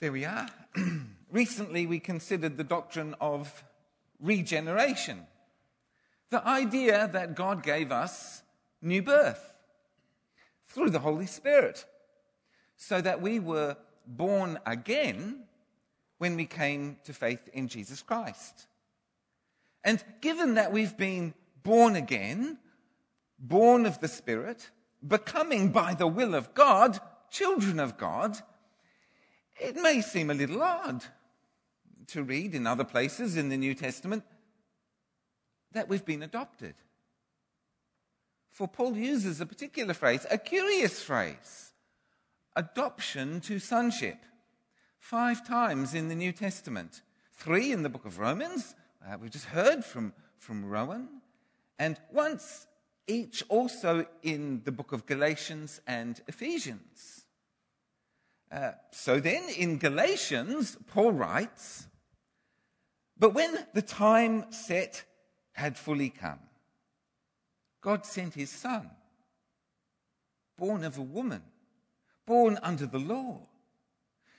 There we are. Recently, we considered the doctrine of regeneration. The idea that God gave us new birth through the Holy Spirit, so that we were born again when we came to faith in Jesus Christ. And given that we've been born again, born of the Spirit, becoming by the will of God, children of God, it may seem a little odd to read in other places in the New Testament that we've been adopted. For Paul uses a particular phrase, a curious phrase adoption to sonship. Five times in the New Testament. Three in the book of Romans, uh, we've just heard from, from Rowan, and once each also in the book of Galatians and Ephesians. Uh, so then, in Galatians, Paul writes, But when the time set had fully come, God sent his Son, born of a woman, born under the law,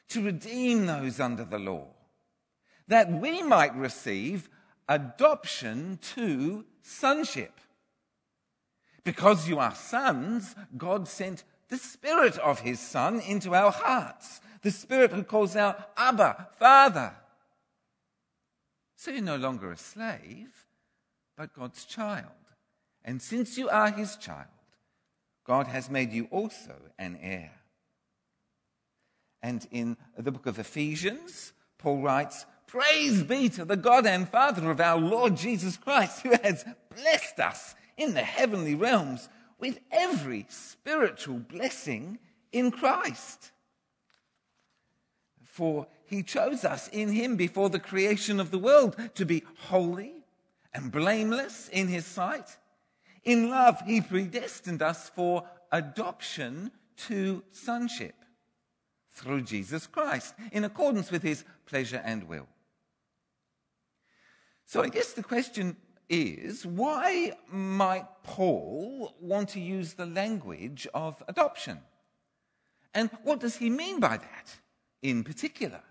to redeem those under the law, that we might receive adoption to sonship. Because you are sons, God sent the Spirit of His Son into our hearts, the Spirit who calls out, Abba, Father. So you're no longer a slave, but God's child. And since you are His child, God has made you also an heir. And in the book of Ephesians, Paul writes, Praise be to the God and Father of our Lord Jesus Christ, who has blessed us in the heavenly realms with every spiritual blessing in Christ. For he chose us in him before the creation of the world to be holy and blameless in his sight. In love, he predestined us for adoption to sonship through Jesus Christ in accordance with his pleasure and will. So I guess the question is why might Paul want to use the language of adoption? And what does he mean by that in particular?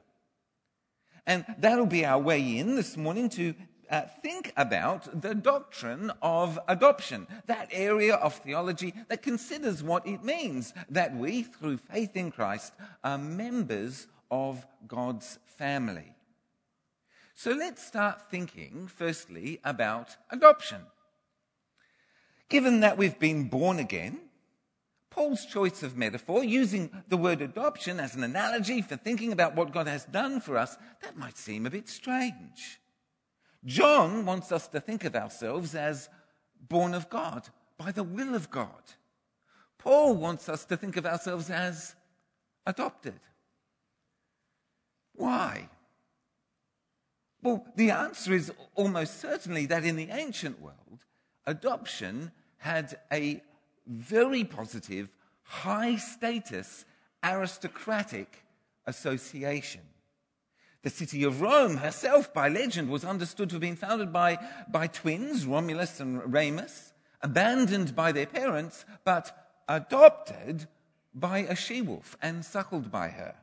And that'll be our way in this morning to uh, think about the doctrine of adoption, that area of theology that considers what it means that we, through faith in Christ, are members of God's family. So let's start thinking, firstly, about adoption. Given that we've been born again, Paul's choice of metaphor, using the word adoption as an analogy for thinking about what God has done for us, that might seem a bit strange. John wants us to think of ourselves as born of God, by the will of God. Paul wants us to think of ourselves as adopted. Why? Well, the answer is almost certainly that in the ancient world, adoption had a very positive, high status, aristocratic association. The city of Rome herself, by legend, was understood to have been founded by, by twins, Romulus and Remus, abandoned by their parents, but adopted by a she wolf and suckled by her.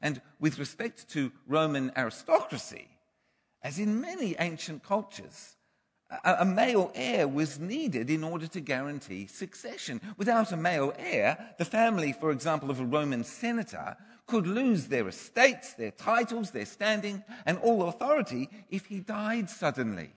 And with respect to Roman aristocracy, as in many ancient cultures, a, male heir was needed in order to guarantee succession. Without a male heir, the family, for example, of a Roman senator could lose their estates, their titles, their standing, and all authority if he died suddenly.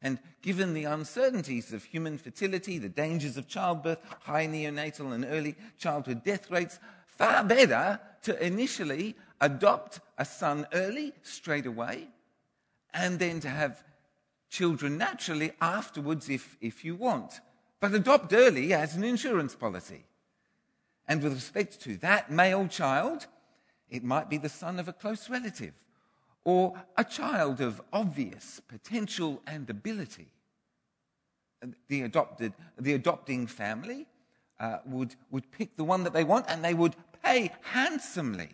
And given the uncertainties of human fertility, the dangers of childbirth, high neonatal and early childhood death rates, far better to initially adopt a son early, straight away, and then to have children naturally afterwards if, if you want. But adopt early as an insurance policy. And with respect to that male child, it might be the son of a close relative or a child of obvious potential and ability. The, adopted, the adopting family uh, would, would pick the one that they want and they would pay handsomely.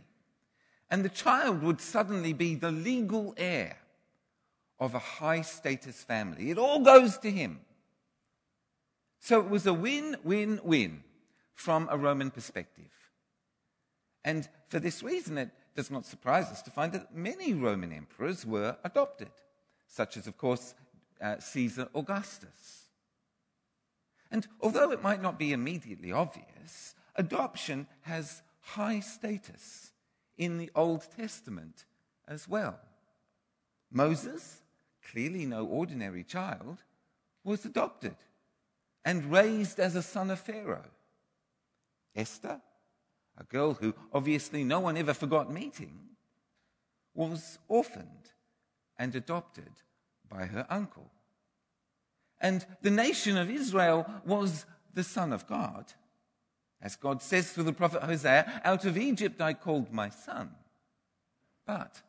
And the child would suddenly be the legal heir of a high status family. It all goes to him. So it was a win, win, win from a Roman perspective. And for this reason, it does not surprise us to find that many Roman emperors were adopted, such as, of course, uh, Caesar Augustus. And although it might not be immediately obvious, adoption has high status in the Old Testament as well. Moses, clearly no ordinary child, was adopted and raised as a son of Pharaoh. Esther, a girl who obviously no one ever forgot meeting, was orphaned and adopted by her uncle. And the nation of Israel was the Son of God. As God says through the prophet Hosea, out of Egypt I called my son. But,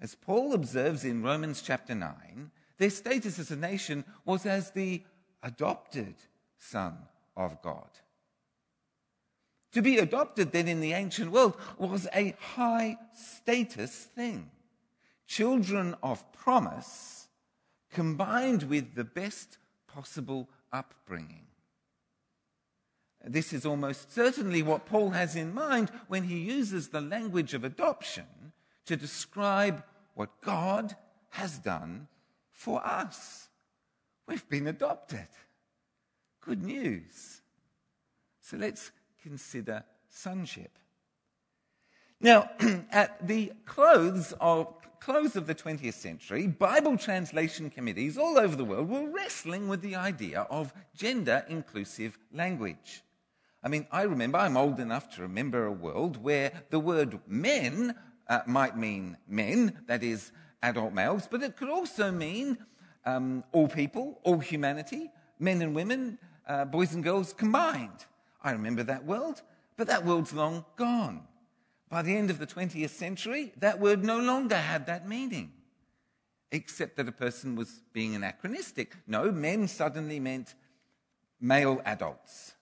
as Paul observes in Romans chapter 9, their status as a nation was as the adopted son of God. To be adopted then in the ancient world was a high status thing. Children of promise combined with the best possible upbringing. This is almost certainly what Paul has in mind when he uses the language of adoption to describe what God has done for us. We've been adopted. Good news. So let's consider sonship. Now, at the close of, close of the 20th century, Bible translation committees all over the world were wrestling with the idea of gender inclusive language. I mean, I remember, I'm old enough to remember a world where the word men uh, might mean men, that is, adult males, but it could also mean um, all people, all humanity, men and women, uh, boys and girls combined. I remember that world, but that world's long gone. By the end of the 20th century, that word no longer had that meaning, except that a person was being anachronistic. No, men suddenly meant male adults.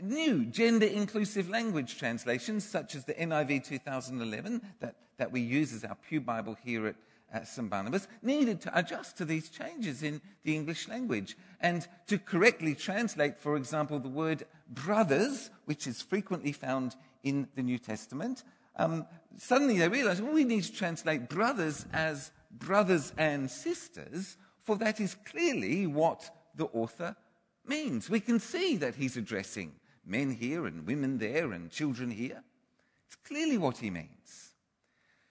New gender inclusive language translations, such as the NIV 2011 that, that we use as our Pew Bible here at, at St. Barnabas, needed to adjust to these changes in the English language and to correctly translate, for example, the word brothers, which is frequently found in the New Testament. Um, suddenly they realized, well, we need to translate brothers as brothers and sisters, for that is clearly what the author means. We can see that he's addressing men here and women there and children here. It's clearly what he means.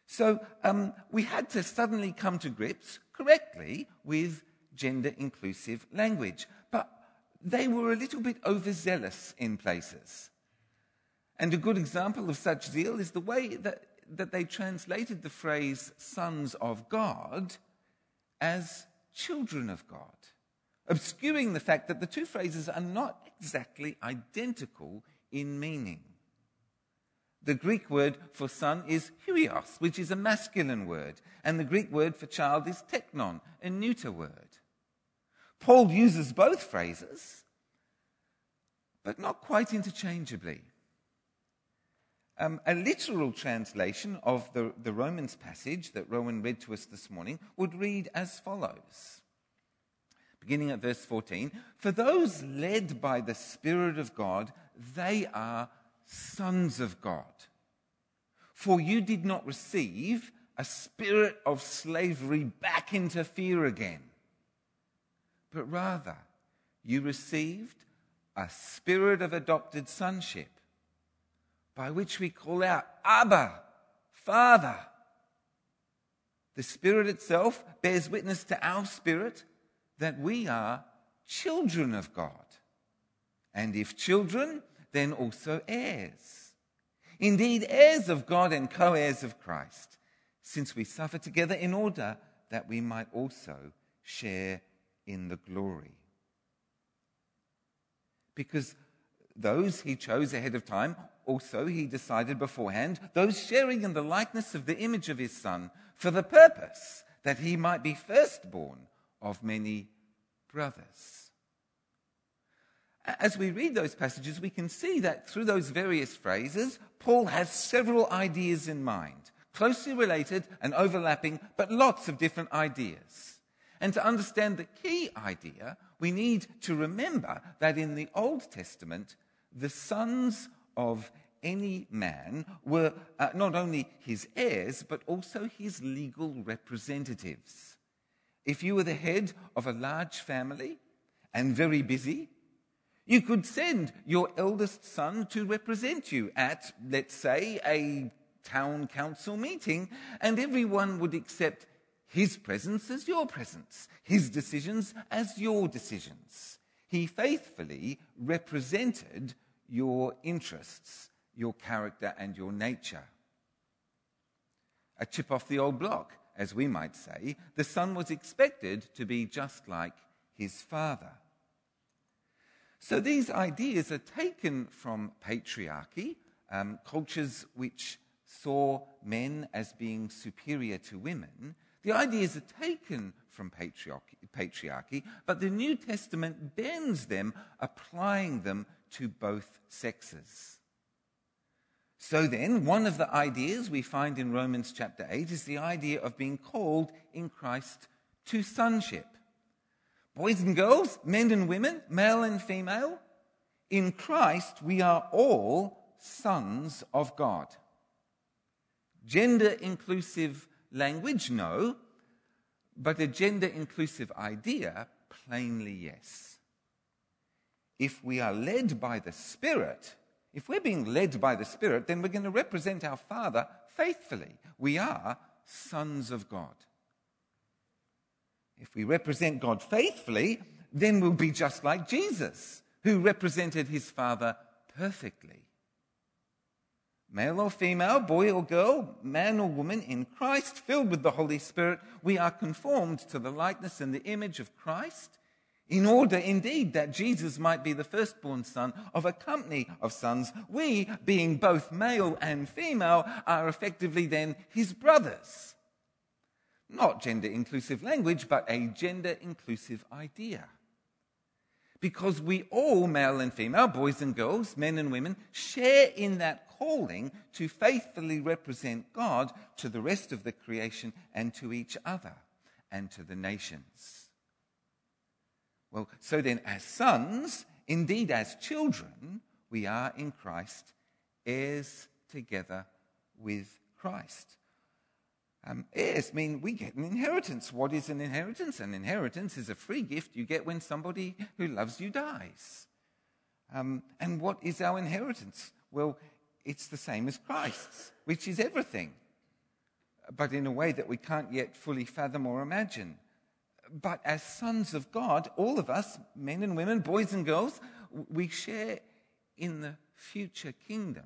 So um, we had to suddenly come to grips correctly with gender inclusive language. But they were a little bit overzealous in places. And a good example of such zeal is the way that, that they translated the phrase sons of God as children of God obscuring the fact that the two phrases are not exactly identical in meaning. The Greek word for son is huios, which is a masculine word, and the Greek word for child is teknon, a neuter word. Paul uses both phrases, but not quite interchangeably. Um, a literal translation of the, the Romans passage that Rowan read to us this morning would read as follows beginning at verse 14. For those led by the Spirit of God, they are sons of God. For you did not receive a spirit of slavery back into fear again, but rather you received a spirit of adopted sonship by which we call out, Abba, Father. The Spirit itself bears witness to our spirit that we are children of God. And if children, then also heirs. Indeed, heirs of God and co heirs of Christ, since we suffer together in order that we might also share in the glory. Because those he chose ahead of time, also he decided beforehand, those sharing in the likeness of the image of his Son, for the purpose that he might be firstborn of many brothers. As we read those passages, we can see that through those various phrases, Paul has several ideas in mind, closely related and overlapping, but lots of different ideas. And to understand the key idea, we need to remember that in the Old Testament, the sons of any man were uh, not only his heirs, but also his legal representatives. If you were the head of a large family and very busy, you could send your eldest son to represent you at, let's say, a town council meeting, and everyone would accept his presence as your presence, his decisions as your decisions. He faithfully represented your interests, your character, and your nature. A chip off the old block, as we might say, the son was expected to be just like his father. So these ideas are taken from patriarchy, um, cultures which saw men as being superior to women. The ideas are taken from patriarchy, patriarchy, but the New Testament bends them, applying them to both sexes. So then, one of the ideas we find in Romans chapter 8 is the idea of being called in Christ to sonship. Boys and girls, men and women, male and female, in Christ we are all sons of God. Gender inclusive language, no, but a gender inclusive idea, plainly yes. If we are led by the Spirit, if we're being led by the Spirit, then we're going to represent our Father faithfully. We are sons of God. If we represent God faithfully, then we'll be just like Jesus, who represented his Father perfectly. Male or female, boy or girl, man or woman, in Christ, filled with the Holy Spirit, we are conformed to the likeness and the image of Christ, in order indeed that Jesus might be the firstborn son of a company of sons. We, being both male and female, are effectively then his brothers. Not gender inclusive language, but a gender inclusive idea. Because we all, male and female, boys and girls, men and women, share in that calling to faithfully represent God to the rest of the creation and to each other and to the nations. Well, so then, as sons, indeed as children, we are in Christ heirs together with Christ. Um, heirs mean we get an inheritance. What is an inheritance? An inheritance is a free gift you get when somebody who loves you dies. Um, and what is our inheritance? Well, it's the same as Christ's, which is everything, but in a way that we can't yet fully fathom or imagine. But as sons of God, all of us, men and women, boys and girls, we share in the future kingdom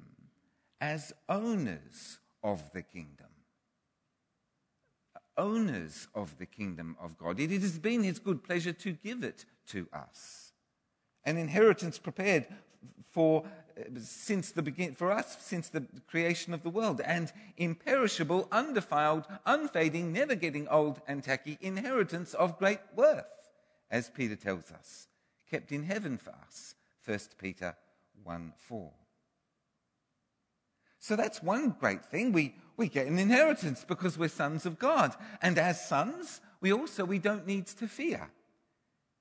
as owners of the kingdom. Owners of the kingdom of God. It has been his good pleasure to give it to us. An inheritance prepared for since the begin, for us since the creation of the world, and imperishable, undefiled, unfading, never getting old and tacky inheritance of great worth, as Peter tells us, kept in heaven for us. 1 Peter 1 4. So that's one great thing. We, we get an inheritance because we're sons of God. And as sons, we also we don't need to fear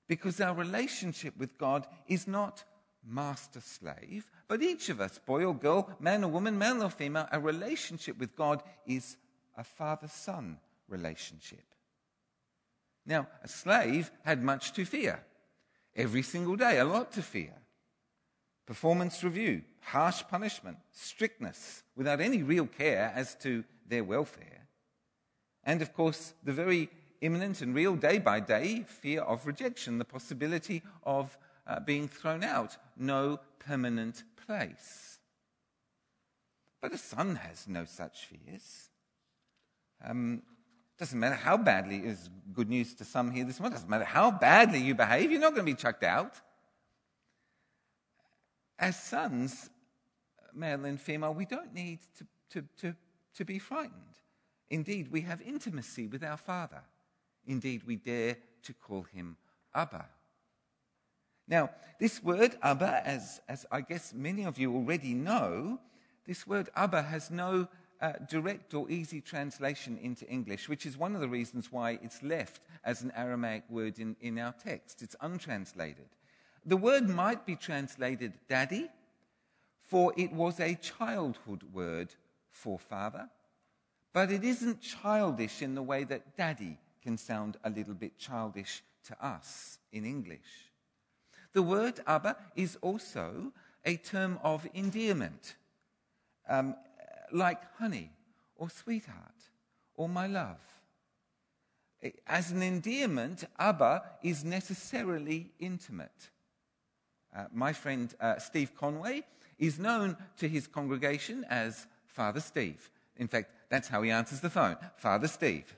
because our relationship with God is not master slave, but each of us, boy or girl, man or woman, male or female, a relationship with God is a father son relationship. Now, a slave had much to fear. Every single day, a lot to fear. Performance review, harsh punishment, strictness, without any real care as to their welfare. And of course, the very imminent and real day by day fear of rejection, the possibility of uh, being thrown out, no permanent place. But a son has no such fears. Um, doesn't matter how badly is good news to some here this morning. Doesn't matter how badly you behave. You're not going to be chucked out. As sons, male and female, we don't need to, to, to, to be frightened. Indeed, we have intimacy with our Father. Indeed, we dare to call him Abba. Now, this word Abba, as, as I guess many of you already know, this word Abba has no uh, direct or easy translation into English, which is one of the reasons why it's left as an Aramaic word in, in our text. It's untranslated. The word might be translated daddy. for it was a childhood word for father, but it isn't childish in the way that daddy can sound a little bit childish to us in English. The word Abba is also a term of endearment, um, like honey or sweetheart or my love. As an endearment, Abba is necessarily intimate. Uh, my friend uh, Steve Conway is known to his congregation as Father Steve. In fact, that's how he answers the phone Father Steve.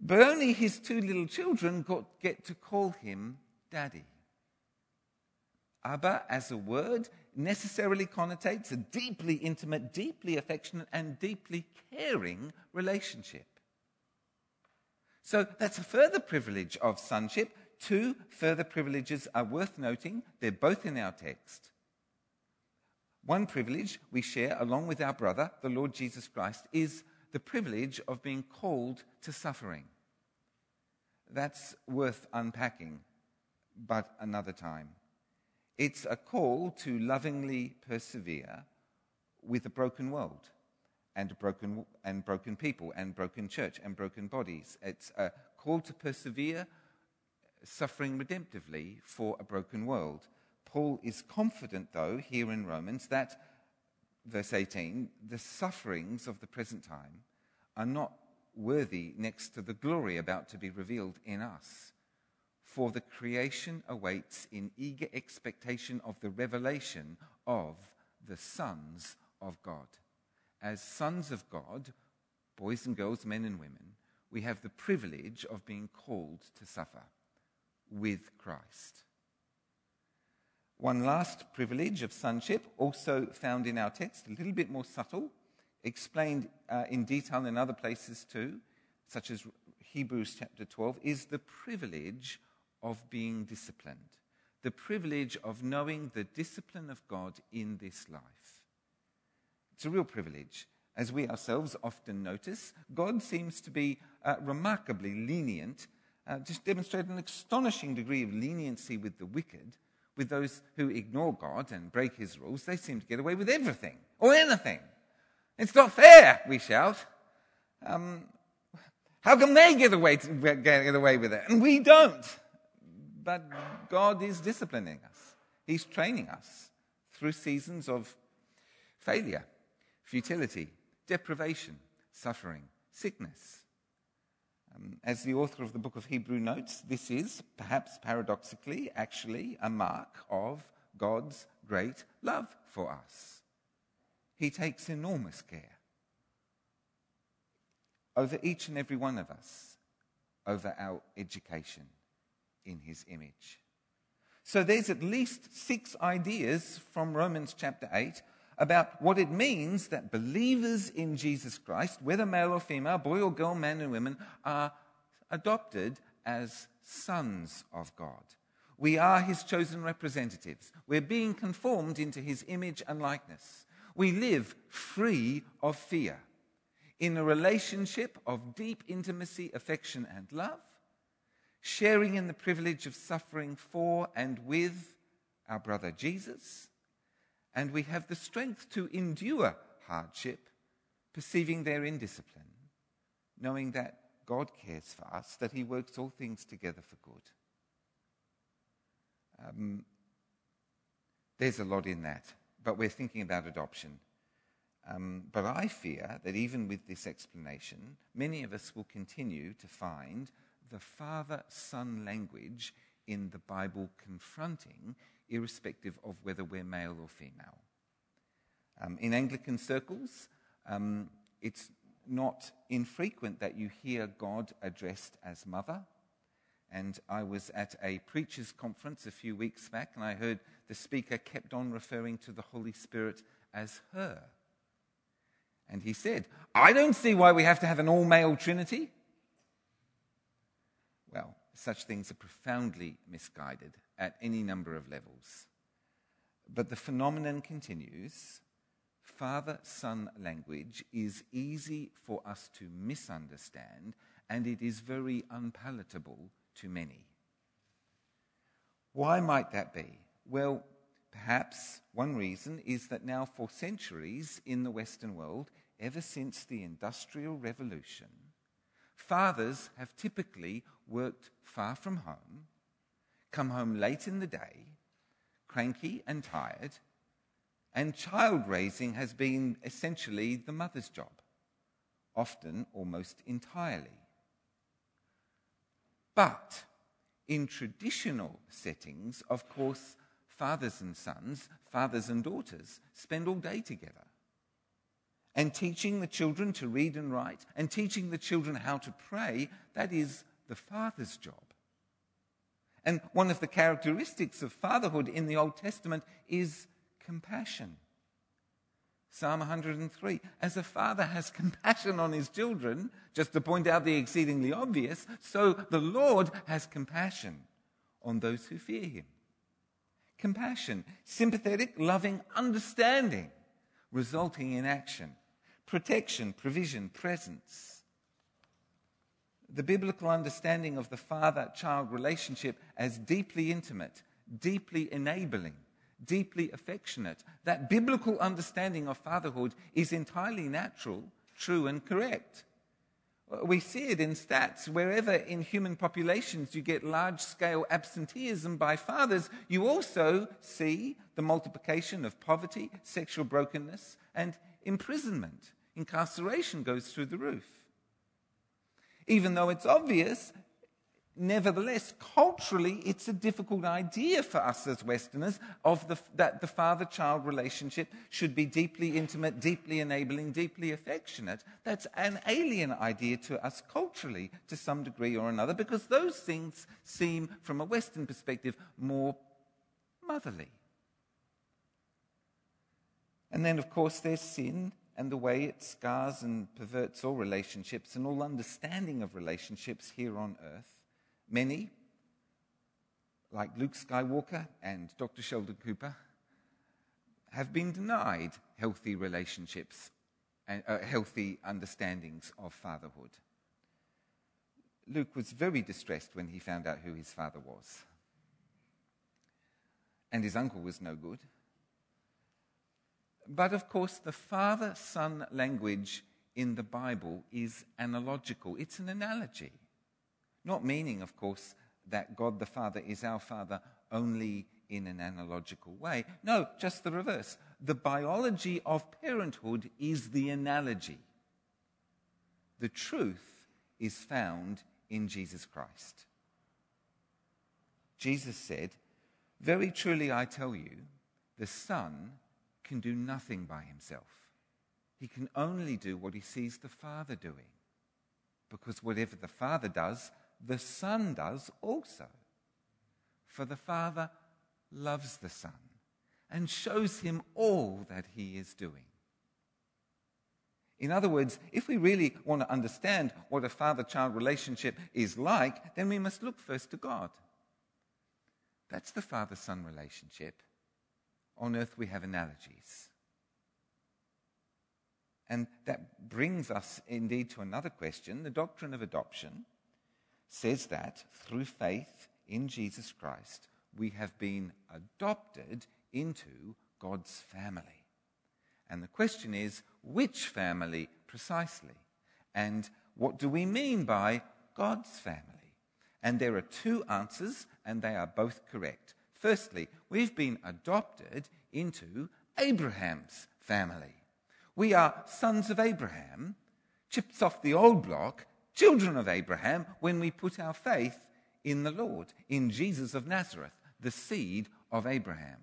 But only his two little children got, get to call him Daddy. Abba, as a word, necessarily connotates a deeply intimate, deeply affectionate, and deeply caring relationship. So that's a further privilege of sonship. Two further privileges are worth noting. They're both in our text. One privilege we share along with our brother, the Lord Jesus Christ, is the privilege of being called to suffering. That's worth unpacking, but another time. It's a call to lovingly persevere with a broken world and broken, and broken people and broken church and broken bodies. It's a call to persevere, suffering redemptively for a broken world. Paul is confident, though, here in Romans, that, verse 18, the sufferings of the present time are not worthy next to the glory about to be revealed in us. For the creation awaits in eager expectation of the revelation of the sons of God. As sons of God, boys and girls, men and women, we have the privilege of being called to suffer with Christ. One last privilege of sonship, also found in our text, a little bit more subtle, explained uh, in detail in other places too, such as Hebrews chapter 12, is the privilege of being disciplined, the privilege of knowing the discipline of God in this life. It's a real privilege. As we ourselves often notice, God seems to be uh, remarkably lenient, uh, just demonstrate an astonishing degree of leniency with the wicked. With those who ignore God and break his rules, they seem to get away with everything or anything. It's not fair, we shout. Um, how can they get away, to, get away with it and we don't? But God is disciplining us. He's training us through seasons of failure, futility, deprivation, suffering, sickness. Um, as the author of the book of Hebrew notes, this is, perhaps paradoxically, actually a mark of God's great love for us. He takes enormous care over each and every one of us, over our education, in his image. So there's at least six ideas from Romans chapter 8 about what it means that believers in Jesus Christ, whether male or female, boy or girl, men and women, are adopted as sons of God. We are his chosen representatives. We're being conformed into his image and likeness. We live free of fear in a relationship of deep intimacy, affection, and love sharing in the privilege of suffering for and with our brother Jesus. And we have the strength to endure hardship, perceiving their indiscipline, knowing that God cares for us, that He works all things together for good. Um, there's a lot in that, but we're thinking about adoption. Um, but I fear that even with this explanation, many of us will continue to find the father son language in the Bible confronting, irrespective of whether we're male or female. Um, in Anglican circles, um, it's not infrequent that you hear God addressed as mother. And I was at a preachers' conference a few weeks back, and I heard the speaker kept on referring to the Holy Spirit as her. And he said, I don't see why we have to have an all male Trinity. Well, such things are profoundly misguided at any number of levels. But the phenomenon continues. Father son language is easy for us to misunderstand, and it is very unpalatable to many. Why might that be? Well, perhaps one reason is that now, for centuries in the Western world, ever since the Industrial Revolution, fathers have typically worked far from home, come home late in the day, cranky and tired, and child raising has been essentially the mother's job, often almost entirely. But in traditional settings, of course, fathers and sons, fathers and daughters spend all day together. And teaching the children to read and write, and teaching the children how to pray, that is the father's job. And one of the characteristics of fatherhood in the Old Testament is compassion. Psalm 103 As a father has compassion on his children, just to point out the exceedingly obvious, so the Lord has compassion on those who fear him. Compassion, sympathetic, loving understanding, resulting in action, protection, provision, presence. The biblical understanding of the father child relationship as deeply intimate, deeply enabling, deeply affectionate. That biblical understanding of fatherhood is entirely natural, true, and correct. We see it in stats. Wherever in human populations you get large scale absenteeism by fathers, you also see the multiplication of poverty, sexual brokenness, and imprisonment. Incarceration goes through the roof. Even though it's obvious, Nevertheless, culturally, it's a difficult idea for us as Westerners of the, that the father child relationship should be deeply intimate, deeply enabling, deeply affectionate. That's an alien idea to us culturally to some degree or another because those things seem, from a Western perspective, more motherly. And then, of course, there's sin and the way it scars and perverts all relationships and all understanding of relationships here on earth. Many, like Luke Skywalker and Dr. Sheldon Cooper, have been denied healthy relationships and uh, healthy understandings of fatherhood. Luke was very distressed when he found out who his father was. And his uncle was no good. But of course, the father son language in the Bible is analogical, it's an analogy. Not meaning, of course, that God the Father is our Father only in an analogical way. No, just the reverse. The biology of parenthood is the analogy. The truth is found in Jesus Christ. Jesus said, Very truly I tell you, the Son can do nothing by himself. He can only do what he sees the Father doing. Because whatever the Father does, the Son does also. For the Father loves the Son and shows him all that he is doing. In other words, if we really want to understand what a father child relationship is like, then we must look first to God. That's the father son relationship. On earth, we have analogies. And that brings us indeed to another question the doctrine of adoption says that through faith in Jesus Christ, we have been adopted into God's family. And the question is, which family precisely? And what do we mean by God's family? And there are two answers, and they are both correct. Firstly, we've been adopted into Abraham's family. We are sons of Abraham, chips off the old block, children of Abraham when we put our faith in the Lord, in Jesus of Nazareth, the seed of Abraham.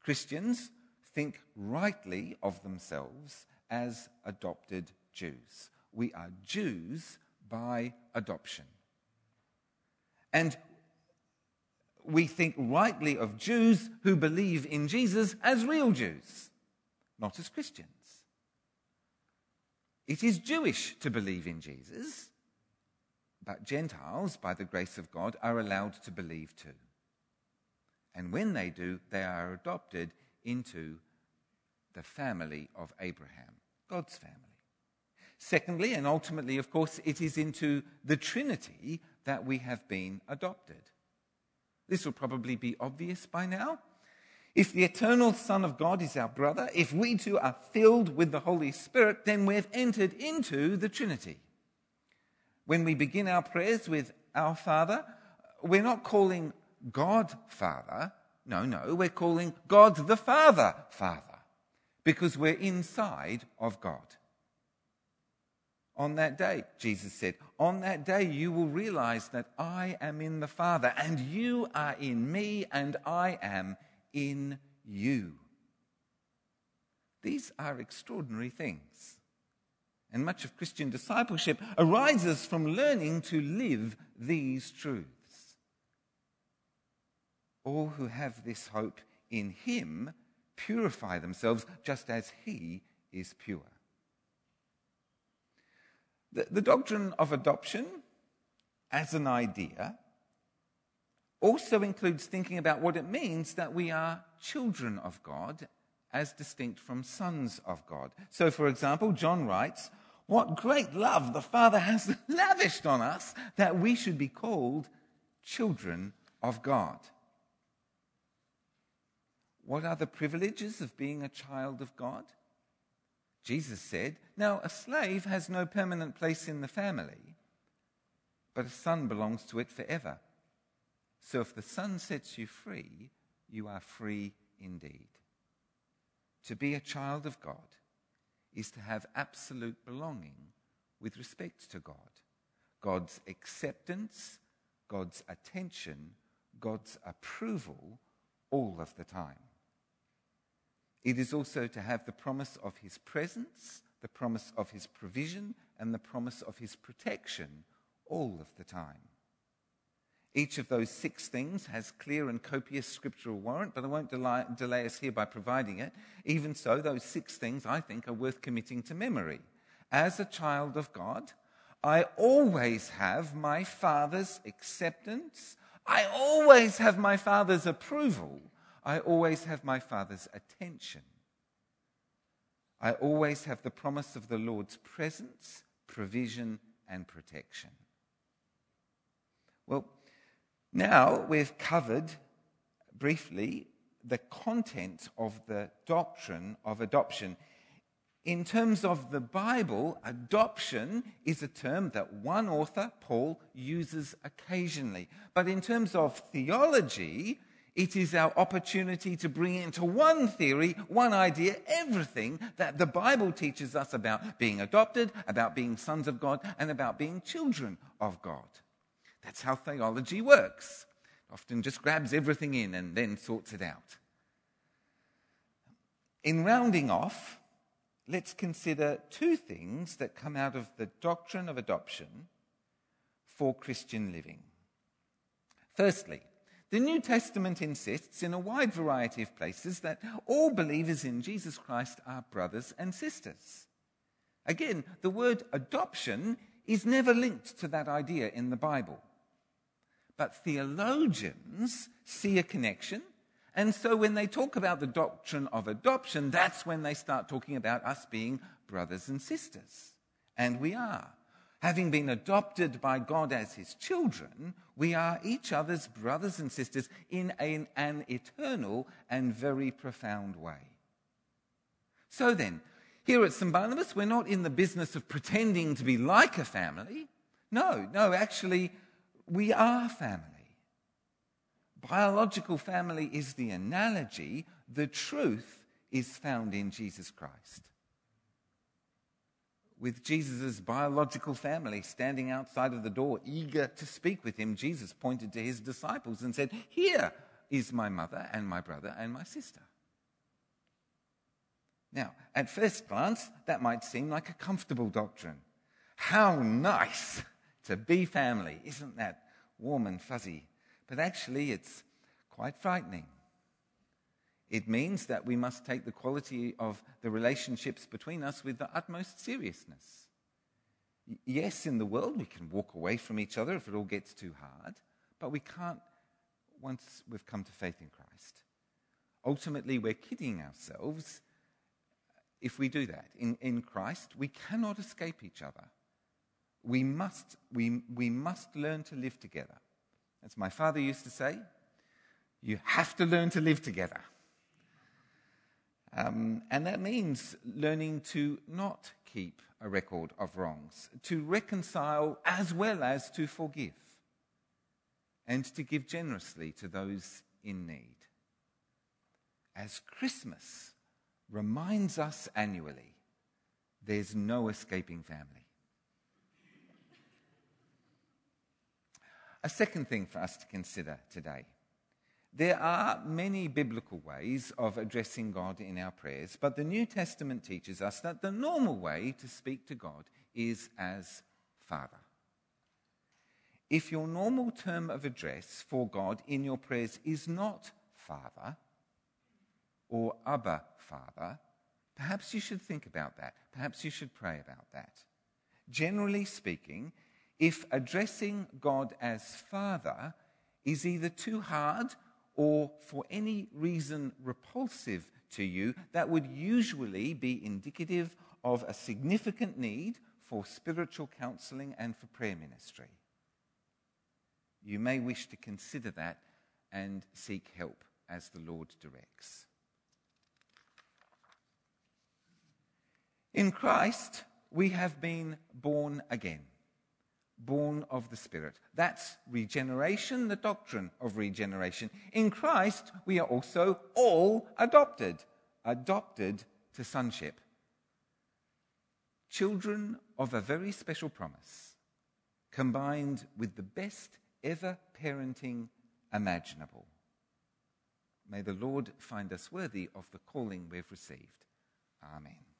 Christians think rightly of themselves as adopted Jews. We are Jews by adoption. And we think rightly of Jews who believe in Jesus as real Jews, not as Christians. It is Jewish to believe in Jesus, but Gentiles, by the grace of God, are allowed to believe too. And when they do, they are adopted into the family of Abraham, God's family. Secondly, and ultimately, of course, it is into the Trinity that we have been adopted. This will probably be obvious by now. If the eternal Son of God is our brother, if we too are filled with the Holy Spirit, then we've entered into the Trinity. When we begin our prayers with our Father, we're not calling God Father. No, no, we're calling God the Father Father because we're inside of God. On that day, Jesus said, on that day you will realize that I am in the Father and you are in me and I am in you. These are extraordinary things. And much of Christian discipleship arises from learning to live these truths. All who have this hope in Him purify themselves just as He is pure. The, the doctrine of adoption as an idea also includes thinking about what it means that we are children of God as distinct from sons of God. So, for example, John writes, What great love the Father has lavished on us that we should be called children of God. What are the privileges of being a child of God? Jesus said, Now, a slave has no permanent place in the family, but a son belongs to it forever. So if the Son sets you free, you are free indeed. To be a child of God is to have absolute belonging with respect to God, God's acceptance, God's attention, God's approval all of the time. It is also to have the promise of His presence, the promise of His provision, and the promise of His protection all of the time. Each of those six things has clear and copious scriptural warrant, but I won't delay, delay, us here by providing it. Even so, those six things I think are worth committing to memory. As a child of God, I always have my Father's acceptance. I always have my Father's approval. I always have my Father's attention. I always have the promise of the Lord's presence, provision, and protection. Well, now we've covered briefly the content of the doctrine of adoption. In terms of the Bible, adoption is a term that one author, Paul, uses occasionally. But in terms of theology, it is our opportunity to bring into one theory, one idea, everything that the Bible teaches us about being adopted, about being sons of God, and about being children of God. That's how theology works. It often just grabs everything in and then sorts it out. In rounding off, let's consider two things that come out of the doctrine of adoption for Christian living. Firstly, the New Testament insists in a wide variety of places that all believers in Jesus Christ are brothers and sisters. Again, the word adoption is never linked to that idea in the Bible. But theologians see a connection. And so when they talk about the doctrine of adoption, that's when they start talking about us being brothers and sisters. And we are. Having been adopted by God as his children, we are each other's brothers and sisters in an, an eternal and very profound way. So then, here at St. Barnabas, we're not in the business of pretending to be like a family. No, no, actually, we are family. Biological family is the analogy, the truth is found in Jesus Christ. With Jesus' biological family standing outside of the door, eager to speak with him, Jesus pointed to his disciples and said, Here is my mother and my brother and my sister. Now, at first glance, that might seem like a comfortable doctrine. How nice to be family. Isn't that warm and fuzzy? But actually, it's quite frightening. It means that we must take the quality of the relationships between us with the utmost seriousness. Yes, in the world, we can walk away from each other if it all gets too hard, but we can't once we've come to faith in Christ. Ultimately, we're kidding ourselves if we do that. In, in Christ, we cannot escape each other we must, we, we must learn to live together. As my father used to say, you have to learn to live together. Um, and that means learning to not keep a record of wrongs, to reconcile as well as to forgive, and to give generously to those in need. As Christmas reminds us annually, there's no escaping family. A second thing for us to consider today there are many biblical ways of addressing God in our prayers, but the New Testament teaches us that the normal way to speak to God is as Father. If your normal term of address for God in your prayers is not Father or Abba Father, perhaps you should think about that. Perhaps you should pray about that. Generally speaking, if addressing God as Father is either too hard or for any reason repulsive to you, that would usually be indicative of a significant need for spiritual counseling and for prayer ministry. You may wish to consider that and seek help as the Lord directs. In Christ, we have been born again born of the Spirit. That's regeneration, the doctrine of regeneration. In Christ, we are also all adopted, adopted to sonship. Children of a very special promise, combined with the best ever parenting imaginable. May the Lord find us worthy of the calling we've received. Amen.